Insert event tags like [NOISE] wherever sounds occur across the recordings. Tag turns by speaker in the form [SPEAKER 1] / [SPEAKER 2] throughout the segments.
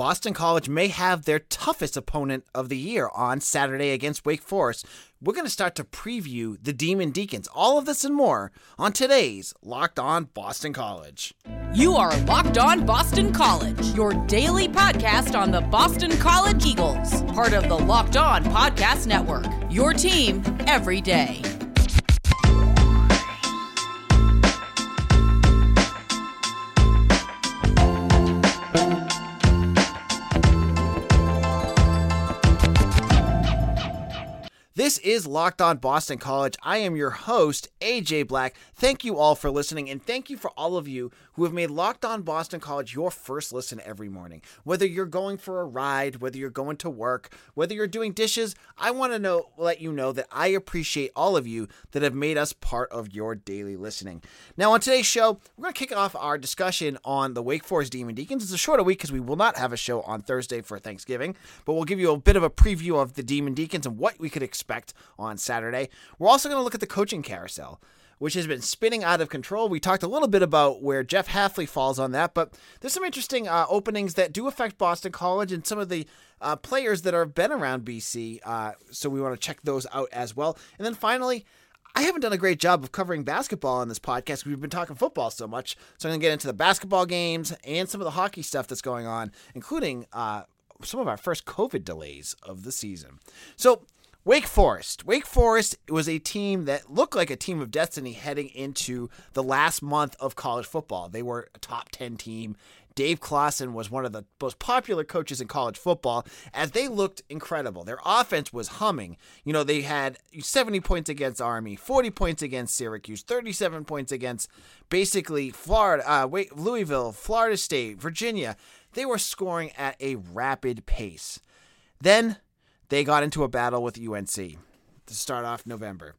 [SPEAKER 1] Boston College may have their toughest opponent of the year on Saturday against Wake Forest. We're going to start to preview the Demon Deacons. All of this and more on today's Locked On Boston College.
[SPEAKER 2] You are Locked On Boston College, your daily podcast on the Boston College Eagles, part of the Locked On Podcast Network. Your team every day.
[SPEAKER 1] This is Locked On Boston College. I am your host, AJ Black. Thank you all for listening, and thank you for all of you who have made Locked On Boston College your first listen every morning. Whether you're going for a ride, whether you're going to work, whether you're doing dishes, I want to know let you know that I appreciate all of you that have made us part of your daily listening. Now, on today's show, we're going to kick off our discussion on the Wake Forest Demon Deacons. It's a shorter week because we will not have a show on Thursday for Thanksgiving, but we'll give you a bit of a preview of the Demon Deacons and what we could expect on Saturday. We're also going to look at the coaching carousel, which has been spinning out of control. We talked a little bit about where Jeff Hafley falls on that, but there's some interesting uh, openings that do affect Boston College and some of the uh, players that have been around BC. Uh, so we want to check those out as well. And then finally, I haven't done a great job of covering basketball on this podcast. We've been talking football so much. So I'm going to get into the basketball games and some of the hockey stuff that's going on, including uh, some of our first COVID delays of the season. So Wake Forest. Wake Forest was a team that looked like a team of destiny heading into the last month of college football. They were a top 10 team. Dave Clawson was one of the most popular coaches in college football as they looked incredible. Their offense was humming. You know, they had 70 points against Army, 40 points against Syracuse, 37 points against basically Florida, uh, wait, Louisville, Florida State, Virginia. They were scoring at a rapid pace. Then they got into a battle with UNC to start off November.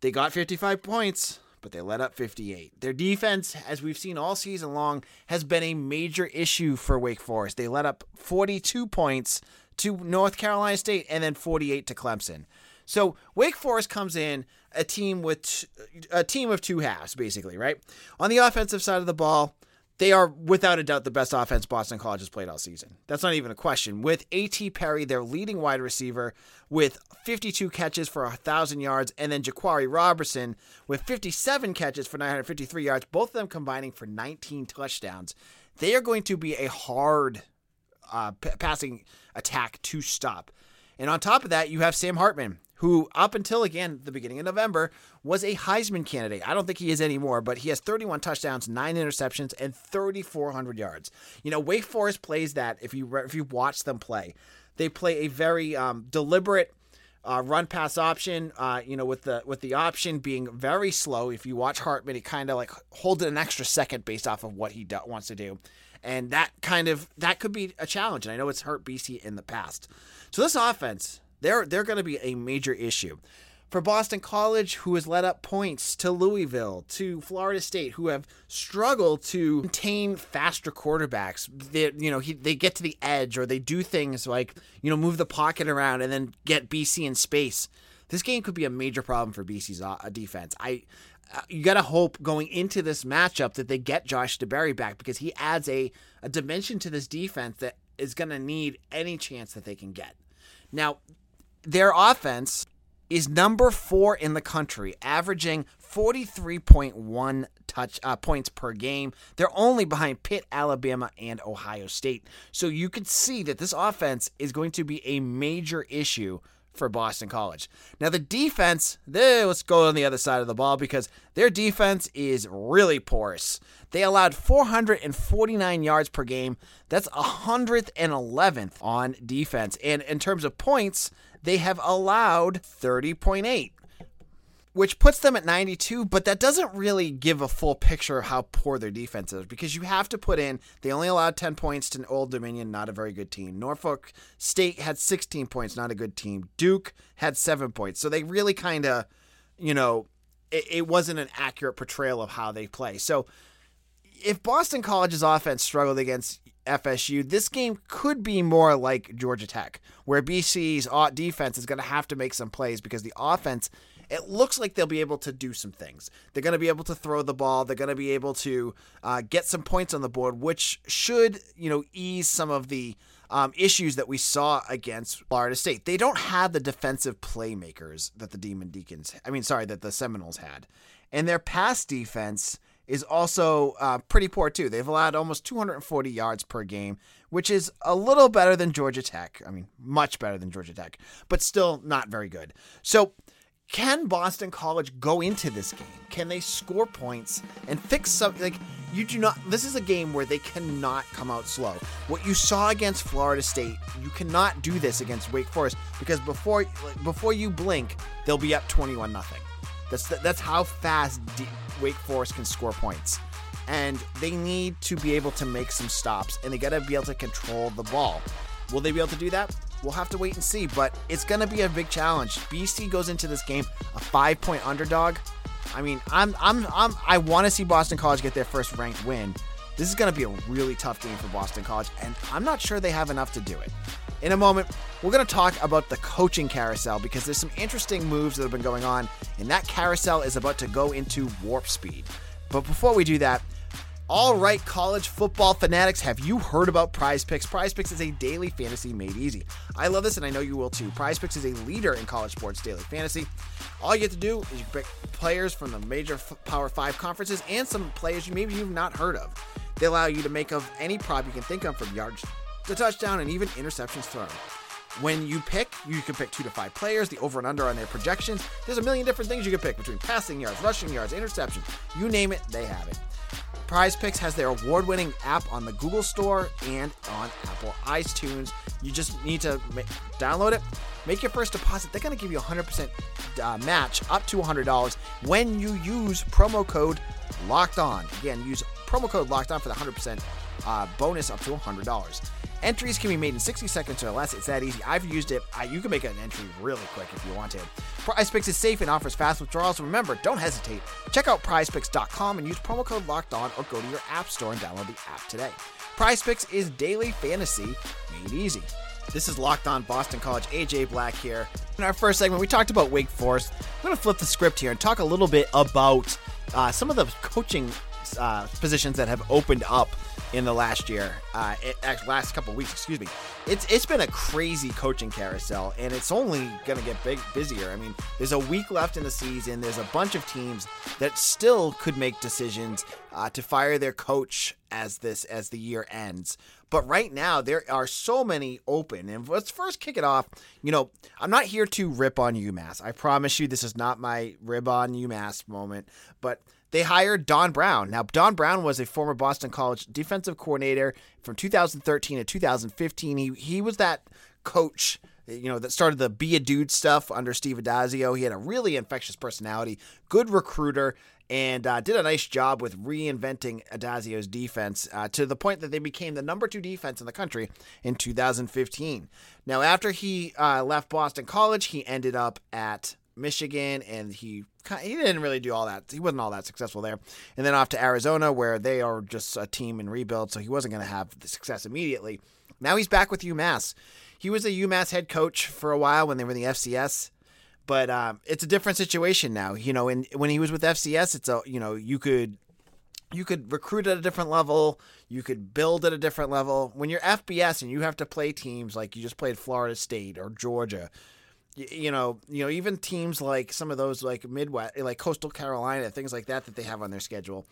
[SPEAKER 1] They got 55 points, but they let up 58. Their defense, as we've seen all season long, has been a major issue for Wake Forest. They let up 42 points to North Carolina State and then 48 to Clemson. So Wake Forest comes in a team with a team of two halves, basically, right? On the offensive side of the ball, they are without a doubt the best offense Boston College has played all season. That's not even a question. With A.T. Perry, their leading wide receiver, with 52 catches for 1,000 yards, and then Jaquarii Robertson with 57 catches for 953 yards, both of them combining for 19 touchdowns. They are going to be a hard uh, p- passing attack to stop. And on top of that, you have Sam Hartman, who up until again the beginning of November was a Heisman candidate. I don't think he is anymore, but he has 31 touchdowns, nine interceptions, and 3,400 yards. You know, Wake Forest plays that. If you if you watch them play, they play a very um, deliberate. Uh, run pass option, uh, you know, with the with the option being very slow. If you watch Hartman, he kind of like holds it an extra second based off of what he do- wants to do, and that kind of that could be a challenge. And I know it's hurt BC in the past. So this offense, they're they're going to be a major issue for Boston College, who has let up points to Louisville, to Florida State, who have struggled to contain faster quarterbacks. They, you know, he, they get to the edge or they do things like you know move the pocket around and then get BC in space. This game could be a major problem for BC's uh, defense. I uh, you got to hope going into this matchup that they get Josh DeBerry back because he adds a, a dimension to this defense that is going to need any chance that they can get. Now, their offense is number four in the country, averaging 43.1 touch uh, points per game. They're only behind Pitt, Alabama, and Ohio State. So you can see that this offense is going to be a major issue for Boston College. Now the defense, let's go on the other side of the ball because their defense is really porous. They allowed 449 yards per game. That's 111th on defense. And in terms of points, they have allowed 30.8 which puts them at 92, but that doesn't really give a full picture of how poor their defense is because you have to put in they only allowed 10 points to an Old Dominion, not a very good team. Norfolk State had 16 points, not a good team. Duke had 7 points. So they really kind of, you know, it, it wasn't an accurate portrayal of how they play. So if Boston College's offense struggled against FSU, this game could be more like Georgia Tech, where BC's defense is going to have to make some plays because the offense it looks like they'll be able to do some things. They're going to be able to throw the ball. They're going to be able to uh, get some points on the board, which should, you know, ease some of the um, issues that we saw against Florida State. They don't have the defensive playmakers that the Demon Deacons, I mean, sorry, that the Seminoles had. And their pass defense is also uh, pretty poor too. They've allowed almost 240 yards per game, which is a little better than Georgia Tech. I mean, much better than Georgia Tech, but still not very good. So, can Boston College go into this game? Can they score points and fix something? Like you do not. This is a game where they cannot come out slow. What you saw against Florida State, you cannot do this against Wake Forest because before before you blink, they'll be up 21 nothing. That's that's how fast D- Wake Forest can score points. And they need to be able to make some stops and they got to be able to control the ball. Will they be able to do that? We'll have to wait and see, but it's going to be a big challenge. BC goes into this game a 5-point underdog. I mean, I'm I'm I'm I want to see Boston College get their first ranked win. This is going to be a really tough game for Boston College, and I'm not sure they have enough to do it. In a moment, we're going to talk about the coaching carousel because there's some interesting moves that have been going on, and that carousel is about to go into warp speed. But before we do that, all right, college football fanatics, have you heard about Prize Picks? Prize Picks is a daily fantasy made easy. I love this, and I know you will too. Prize Picks is a leader in college sports daily fantasy. All you have to do is you pick players from the major Power Five conferences and some players you maybe you've not heard of. They allow you to make of any prop you can think of from yards to touchdown and even interceptions thrown. When you pick, you can pick two to five players, the over and under on their projections. There's a million different things you can pick between passing yards, rushing yards, interceptions. You name it, they have it. Prize Picks has their award winning app on the Google Store and on Apple iTunes. You just need to download it, make your first deposit. They're going to give you a 100% uh, match up to $100 when you use promo code Locked On. Again, use promo code Locked On for the 100% uh, bonus up to $100. Entries can be made in 60 seconds or less. It's that easy. I've used it. I, you can make an entry really quick if you want to. PrizePicks is safe and offers fast withdrawals. Remember, don't hesitate. Check out PrizePicks.com and use promo code Locked On, or go to your app store and download the app today. PrizePicks is daily fantasy made easy. This is Locked On Boston College. AJ Black here. In our first segment, we talked about Wake Forest. I'm going to flip the script here and talk a little bit about uh, some of the coaching uh, positions that have opened up in the last year, uh, it, last couple weeks, excuse me. It's it's been a crazy coaching carousel, and it's only going to get big busier. I mean, there's a week left in the season. There's a bunch of teams that still could make decisions uh, to fire their coach as this as the year ends. But right now, there are so many open. And let's first kick it off. You know, I'm not here to rip on UMass. I promise you, this is not my rib on UMass moment. But they hired Don Brown. Now, Don Brown was a former Boston College defensive coordinator from 2013 to 2015. He he was that coach, you know, that started the be a dude stuff under Steve Addazio. He had a really infectious personality, good recruiter, and uh, did a nice job with reinventing Addazio's defense uh, to the point that they became the number two defense in the country in 2015. Now, after he uh, left Boston College, he ended up at Michigan, and he he didn't really do all that. He wasn't all that successful there. And then off to Arizona, where they are just a team in rebuild, so he wasn't going to have the success immediately. Now he's back with UMass. He was a UMass head coach for a while when they were in the FCS, but um, it's a different situation now. You know, and when he was with FCS, it's a you know you could you could recruit at a different level, you could build at a different level. When you're FBS and you have to play teams like you just played Florida State or Georgia you know, you know, even teams like some of those like Midwest, like Coastal Carolina, things like that that they have on their schedule,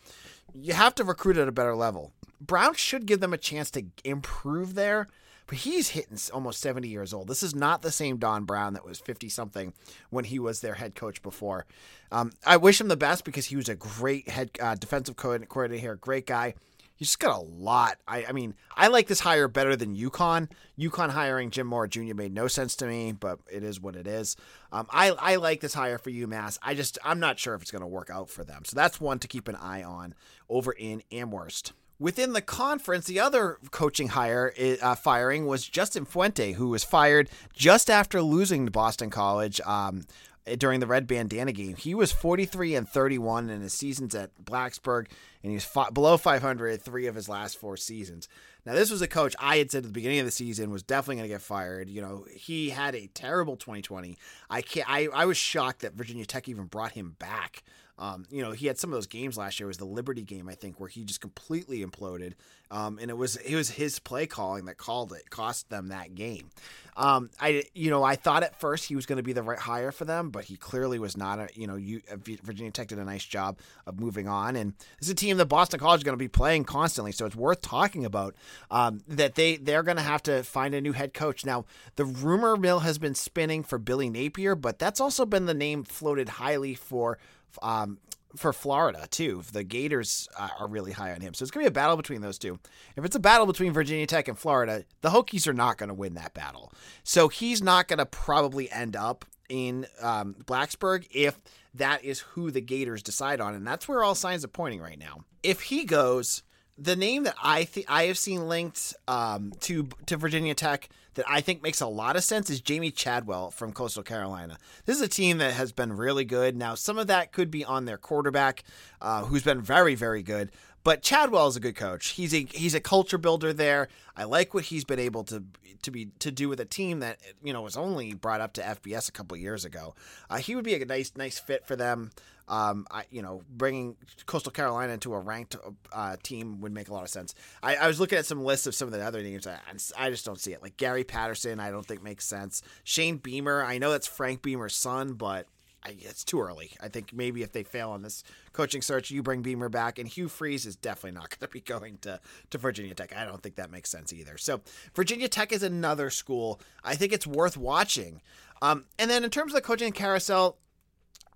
[SPEAKER 1] you have to recruit at a better level. Brown should give them a chance to improve there, but he's hitting almost 70 years old. This is not the same Don Brown that was 50 something when he was their head coach before. Um, I wish him the best because he was a great head uh, defensive coordinator here, great guy. He's just got a lot. I, I mean, I like this hire better than UConn. UConn hiring Jim Mora Jr. made no sense to me, but it is what it is. Um, I, I like this hire for UMass. I just I'm not sure if it's going to work out for them. So that's one to keep an eye on over in Amherst. Within the conference, the other coaching hire uh, firing was Justin Fuente, who was fired just after losing to Boston College um, Uh, during the red bandana game. He was 43 and 31 in his seasons at Blacksburg, and he was below 500 three of his last four seasons. Now, this was a coach I had said at the beginning of the season was definitely going to get fired. You know, he had a terrible 2020. I can't. I, I was shocked that Virginia Tech even brought him back. Um, you know, he had some of those games last year. It was the Liberty game, I think, where he just completely imploded. Um, and it was it was his play calling that called it, cost them that game. Um, I you know I thought at first he was going to be the right hire for them, but he clearly was not. A, you know, you Virginia Tech did a nice job of moving on, and this is a team that Boston College is going to be playing constantly, so it's worth talking about. Um, that they they're going to have to find a new head coach now. The rumor mill has been spinning for Billy Napier, but that's also been the name floated highly for um, for Florida too. The Gators uh, are really high on him, so it's gonna be a battle between those two. If it's a battle between Virginia Tech and Florida, the Hokies are not gonna win that battle. So he's not gonna probably end up in um, Blacksburg if that is who the Gators decide on, and that's where all signs are pointing right now. If he goes, the name that I think I have seen linked um, to to Virginia Tech that I think makes a lot of sense is Jamey Chadwell from Coastal Carolina. This is a team that has been really good. Now, some of that could be on their quarterback, uh, who's been very, very good. But Chadwell is a good coach. He's a he's a culture builder there. I like what he's been able to to be to do with a team that you know was only brought up to FBS a couple years ago. Uh, he would be a nice nice fit for them. Um, I, you know, bringing Coastal Carolina into a ranked uh, team would make a lot of sense. I, I, was looking at some lists of some of the other names. I, I just don't see it. Like Gary Patterson, I don't think makes sense. Shane Beamer, I know that's Frank Beamer's son, but I, it's too early. I think maybe if they fail on this coaching search, you bring Beamer back, and Hugh Freeze is definitely not [LAUGHS] going to be going to, to Virginia Tech. I don't think that makes sense either. So Virginia Tech is another school. I think it's worth watching. Um, and then in terms of the coaching carousel,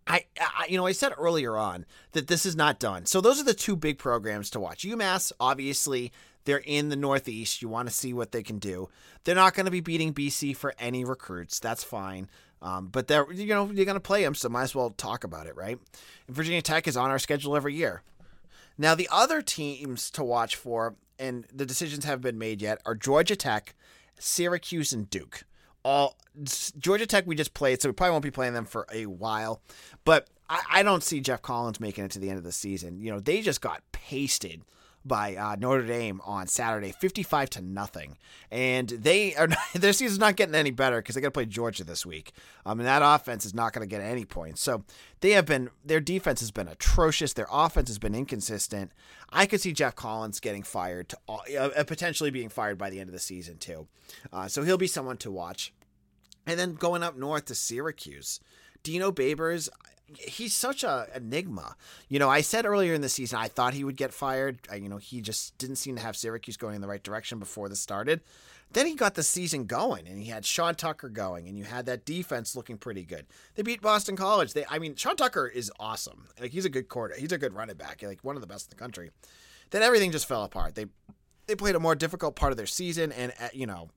[SPEAKER 1] I, I, you know, I said earlier on that this is not done. So those are the two big programs to watch. UMass, obviously, they're in the Northeast. You want to see what they can do. They're not going to be beating BC for any recruits. That's fine. Um, but they're you know you're going to play them, so might as well talk about it, right? And Virginia Tech is on our schedule every year. Now the other teams to watch for, and the decisions haven't been made yet, are Georgia Tech, Syracuse, and Duke. All Georgia Tech we just played, so we probably won't be playing them for a while. But I, I don't see Geoff Collins making it to the end of the season. You know they just got pasted by uh, Notre Dame on Saturday, 55 to nothing. And they are not, [LAUGHS] their season's not getting any better because they got to play Georgia this week. Um, and that offense is not going to get any points. So they have been their defense has been atrocious. Their offense has been inconsistent. I could see Geoff Collins getting fired to uh, potentially being fired by the end of the season too. Uh, so he'll be someone to watch. And then going up north to Syracuse. Dino Babers, he's such a enigma. You know, I said earlier in the season I thought he would get fired. I, you know, he just didn't seem to have Syracuse going in the right direction before this started. Then he got the season going, and he had Sean Tucker going, and you had that defense looking pretty good. They beat Boston College. They, I mean, Sean Tucker is awesome. Like he's a good quarter. He's a good running back. Like one of the best in the country. Then everything just fell apart. They they played a more difficult part of their season, and uh, you know,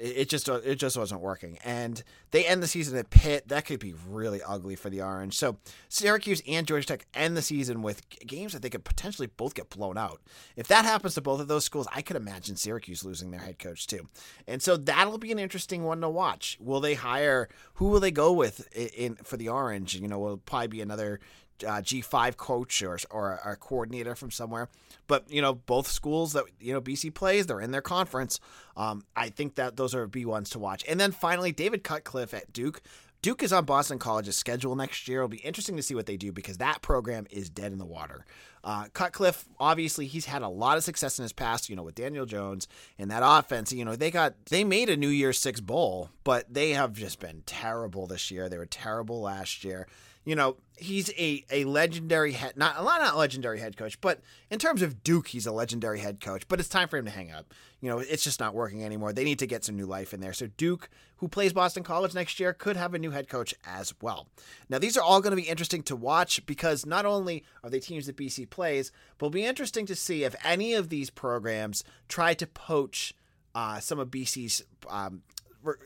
[SPEAKER 1] it just it just wasn't working, and they end the season at Pitt. That could be really ugly for the Orange. So Syracuse and Georgia Tech end the season with games that they could potentially both get blown out. If that happens to both of those schools, I could imagine Syracuse losing their head coach too. And so that'll be an interesting one to watch. Will they hire? Who will they go with in, in for the Orange? You know, will probably be another uh, G5 coach or, or a coordinator from somewhere. But, you know, both schools that, you know, BC plays, they're in their conference. Um, I think that those are B ones to watch. And then finally, David Cutcliffe at Duke. Duke is on Boston College's schedule next year. It'll be interesting to see what they do because that program is dead in the water. Uh, Cutcliffe, obviously, he's had a lot of success in his past, you know, with Daniel Jones and that offense. You know, they got they made a New Year's Six bowl, but they have just been terrible this year. They were terrible last year you know, he's a, a legendary head, not a lot, not legendary head coach, but in terms of Duke, he's a legendary head coach. But it's time for him to hang up. You know, it's just not working anymore. They need to get some new life in there. So Duke, who plays Boston College next year, could have a new head coach as well. Now, these are all going to be interesting to watch because not only are they teams that BC plays, but it'll be interesting to see if any of these programs try to poach uh, some of BC's um,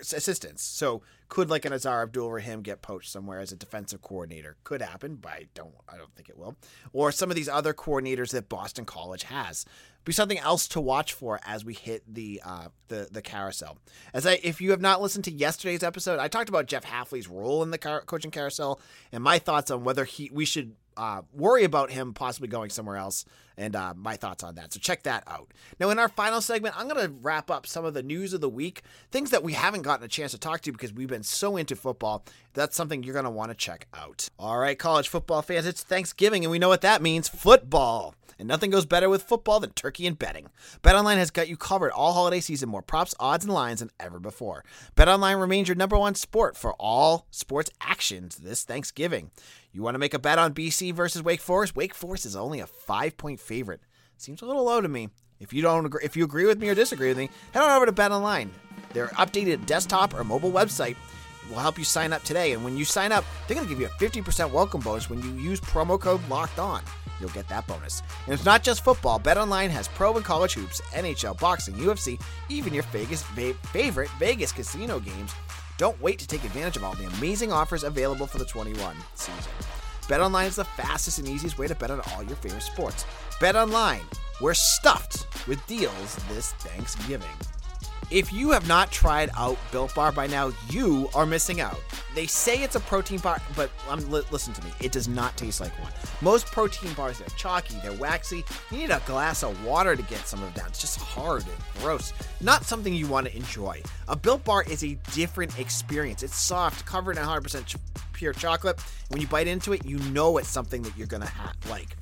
[SPEAKER 1] assistants. So could like an Aazaar Abdul-Rahim get poached somewhere as a defensive coordinator? Could happen, but I don't I don't think it will. Or some of these other coordinators that Boston College has. Be something else to watch for as we hit the uh, the the carousel. As I, if you have not listened to yesterday's episode, I talked about Jeff Hafley's role in the car- coaching carousel and my thoughts on whether he we should uh, worry about him possibly going somewhere else and uh, my thoughts on that. So check that out. Now, in our final segment, I'm going to wrap up some of the news of the week, things that we haven't gotten a chance to talk to because we've been so into football. That's something you're going to want to check out. All right, college football fans, it's Thanksgiving, and we know what that means football. And nothing goes better with football than turkey and betting. BetOnline has got you covered all holiday season, more props, odds, and lines than ever before. BetOnline remains your number one sport for all sports actions this Thanksgiving. You want to make a bet on BC versus Wake Forest? Wake Forest is only a five point favorite. Seems a little low to me. If you don't agree, if you agree with me or disagree with me, head on over to BetOnline. Their updated desktop or mobile website will help you sign up today. And when you sign up, they're going to give you a 50% welcome bonus when you use promo code Locked On. You'll get that bonus. And it's not just football. BetOnline has pro and college hoops, NHL, boxing, UFC, even your Vegas va- favorite Vegas casino games. Don't wait to take advantage of all the amazing offers available for the 21 season. BetOnline is the fastest and easiest way to bet on all your favorite sports. BetOnline, we're stuffed with deals this Thanksgiving. If you have not tried out Built Bar by now, you are missing out. They say it's a protein bar, but um, li- listen to me, it does not taste like one. Most protein bars are chalky, they're waxy. You need a glass of water to get some of that. It's just hard and gross. Not something you want to enjoy. A Built Bar is a different experience. It's soft, covered in 100% ch- pure chocolate. When you bite into it, you know it's something that you're gonna ha- like.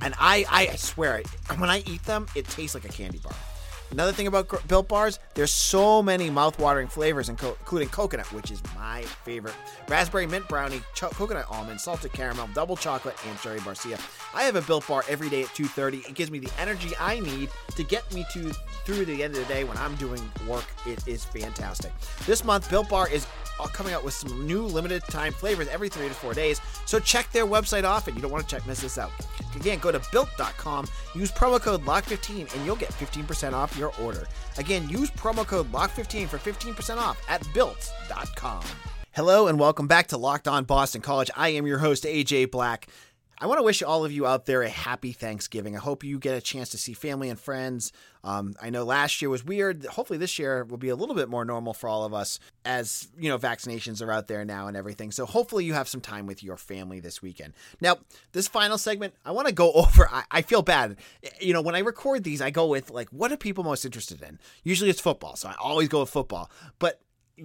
[SPEAKER 1] And I, I swear, when I eat them, it tastes like a candy bar. Another thing about Built Bars, there's so many mouth-watering flavors, including coconut, which is my favorite, raspberry mint brownie, cho- coconut almond, salted caramel, double chocolate, and cherry barcia. I have a Built Bar every day at 2:30. It gives me the energy I need to get me to through the end of the day when I'm doing work. It is fantastic. This month, Built Bar is Uh, coming out with some new limited time flavors every three to four days. So check their website often. You don't want to check miss this out. Again, go to built.com, use promo code LOCK15, and you'll get 15% off your order. Again, use promo code LOCK15 for 15% off at built.com. Hello and welcome back to Locked On Boston College. I am your host, AJ Black. I want to wish all of you out there a happy Thanksgiving. I hope you get a chance to see family and friends. Um, I know last year was weird. Hopefully, this year will be a little bit more normal for all of us as, you know, vaccinations are out there now and everything. So, hopefully, you have some time with your family this weekend. Now, this final segment, I want to go [LAUGHS] over. I, I feel bad. You know, when I record these, I go with, like, what are people most interested in? Usually it's football. So, I always go with football. But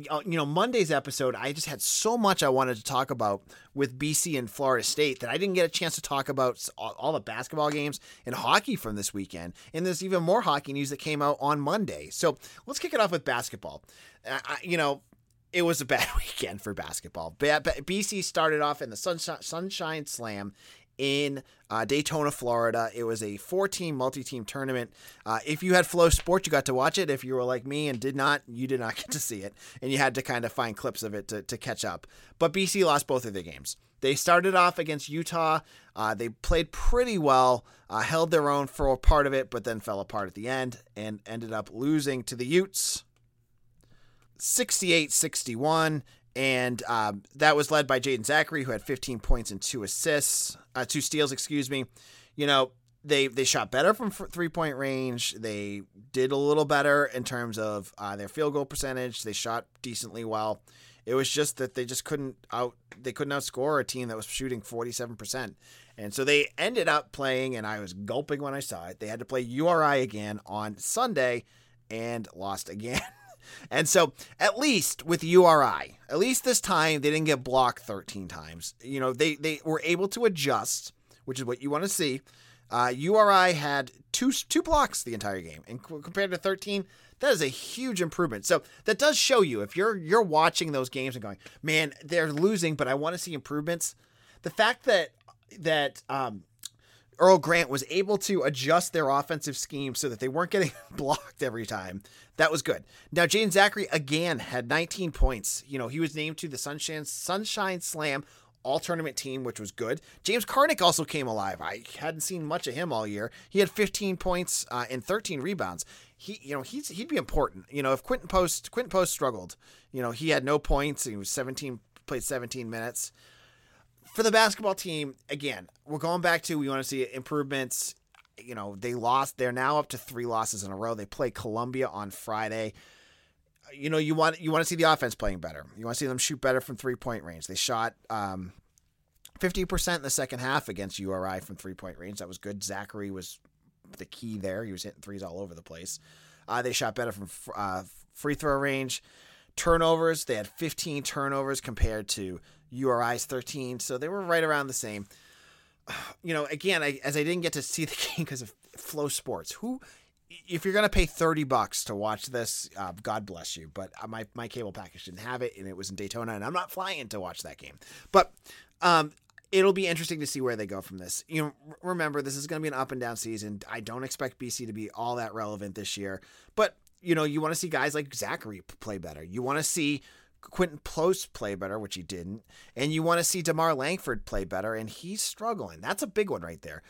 [SPEAKER 1] Uh, you know, Monday's episode, I just had so much I wanted to talk about with BC and Florida State that I didn't get a chance to talk about all, the basketball games and hockey from this weekend. And there's even more hockey news that came out on Monday. So let's kick it off with basketball. Uh, I, you know, it was a [LAUGHS] bad weekend for basketball. BC started off in the Sunshine, Sunshine Slam in uh, Daytona, Florida. It was a four team, multi team tournament. Uh, if you had FloSports, you got to watch it. If you were like me and did not, you did not [LAUGHS] get to see it. And you had to kind of find clips of it to, to catch up. But BC lost both of their games. They started off against Utah. Uh, they played pretty well, uh, held their own for a part of it, but then fell apart at the end and ended up losing to the Utes 68 61 and um, that was led by Jaeden Zackery, who had 15 points and two assists, uh, two steals, excuse me. You know, they they shot better from three point range. They did a little better in terms of uh, their field goal percentage. They shot decently well. It was just that they just couldn't out they couldn't outscore a team that was shooting 47%. And so they ended up playing and I was gulping when I saw it. They had to play URI again on Sunday and lost again. [LAUGHS] And so, at least with URI, at least this time they didn't get blocked 13 times. You know, they they were able to adjust, which is what you want to see. Uh, URI had two two blocks the entire game, and compared to 13, that is a huge improvement. So that does show you if you're you're watching those games and going, man, they're losing, but I want to see improvements. The fact that that um, Earl Grant was able to adjust their offensive scheme so that they weren't getting [LAUGHS] blocked every time that was good. Now, Jaeden Zackery again had 19 points. You know, he was named to the Sunshine Sunshine Slam all tournament team, which was good. James Karnik also came alive. I hadn't seen much of him all year. He had 15 points uh, and 13 rebounds. He, you know, he's he'd be important. You know, if Quinten Post Quinten Post struggled, you know, he had no points. He was 17 played 17 minutes. For the basketball team, again, we're going back to we want to see improvements you know, they lost. They're now up to three losses in a row. They play Columbia on Friday. You know, you want you want to see the offense playing better. You want to see them shoot better from three point range. They shot um, 50% in the second half against URI from three point range. That was good. Zackery was the key there. He was hitting threes all over the place. Uh, they shot better from uh, free throw range. Turnovers, they had 15 turnovers compared to URI's 13, so they were right around the same. [SIGHS] You know, again, I, as I didn't get to see the [LAUGHS] game because of FloSports, who, if you're gonna pay 30 bucks to watch this, uh, God bless you. But uh, my my cable package didn't have it, and it was in Daytona, and I'm not flying to watch that game. But um, it'll be interesting to see where they go from this. You know, remember this is going to be an up and down season. I don't expect BC to be all that relevant this year, but you know, you want to see guys like Zackery play better. You want to see Quinten Post play better, which he didn't, and you want to see DeMarr Langford play better, and he's struggling. That's a big one right there.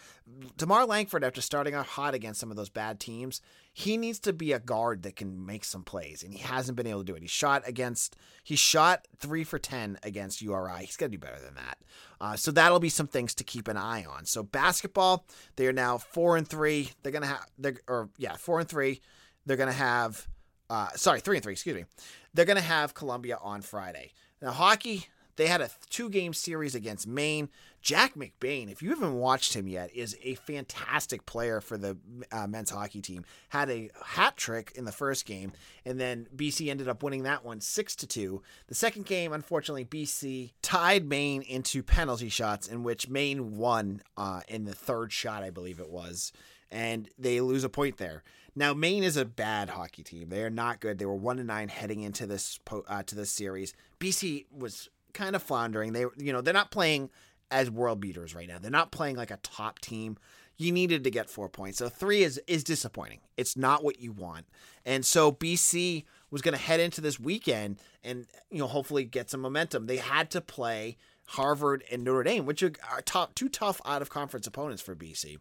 [SPEAKER 1] DeMarr Langford, after starting out hot against some of those bad teams, he needs to be a guard that can make some plays, and he hasn't been able to do it. He shot against, he shot three for ten against URI. He's got to do better than that. Uh, so that'll be some things to keep an eye on. So basketball, they are now four and three. They're gonna have, they're or yeah, four and three. They're to have, uh, sorry, three and three, excuse me. They're going to have Columbia on Friday. Now, hockey, they had a two game series against Maine. Jack McBain, if you haven't watched him yet, is a fantastic player for the uh, men's hockey team. Had a hat trick in the first game, and then BC ended up winning that one six to two. The second game, unfortunately, BC tied Maine into penalty shots, in which Maine won uh, in the third shot, I believe it was, and they lose a point there. Now Maine is a bad hockey team. They are not good. They were one nine heading into this uh, to this series. BC was kind of floundering. They you know they're not playing as world beaters right now. They're not playing like a top team. You needed to get four points. So three is is disappointing. It's not what you want. And so BC was going to head into this weekend and you know hopefully get some momentum. They had to play Harvard and Notre Dame, which are top two tough out of conference opponents for BC.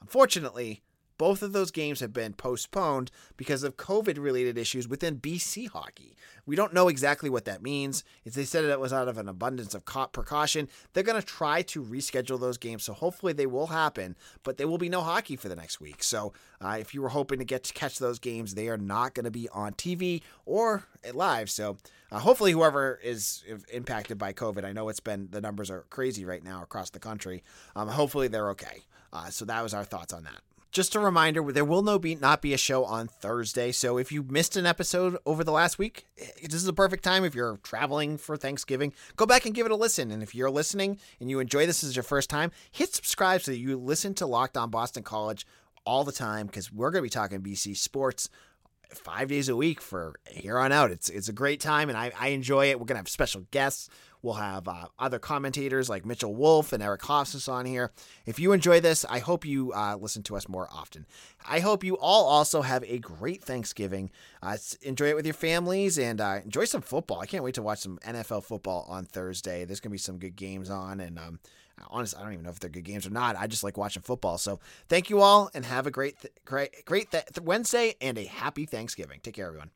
[SPEAKER 1] Unfortunately, both of those games have been postponed because of COVID related issues within BC hockey. We don't know exactly what that means. If they said it was out of an abundance of precaution, they're going to try to reschedule those games. So hopefully they will happen, but there will be no hockey for the next week. So uh, if you were hoping to get to catch those games, they are not going to be on TV or live. So uh, hopefully whoever is impacted by COVID, I know it's been the numbers are crazy right now across the country. Um, hopefully they're okay. Uh, so that was our thoughts on that. Just a reminder, there will no be not be a show on Thursday. So if you missed an episode over the last week, eh, this is a perfect time if you're traveling for Thanksgiving. Go back and give it a listen. And if you're listening and you enjoy this as your first time, hit subscribe so that you listen to Locked On Boston College all the time because we're going to be talking BC sports five days a week for here on out. It's it's a great time and I, I enjoy it. We're gonna have special guests. We'll have uh, other commentators like Mitchell Wolf and Eric Hofstas on here. If you enjoy this, I hope you uh, listen to us more often. I hope you all also have a great Thanksgiving. Uh, enjoy it with your families and uh, enjoy some football. I can't wait to watch some NFL football on Thursday. There's gonna be some good games on and. Um, honestly, I don't even know if they're good games or not. I just like watching football. So thank you all and have a great, th- great, great th- Wednesday and a happy Thanksgiving. Take care, everyone.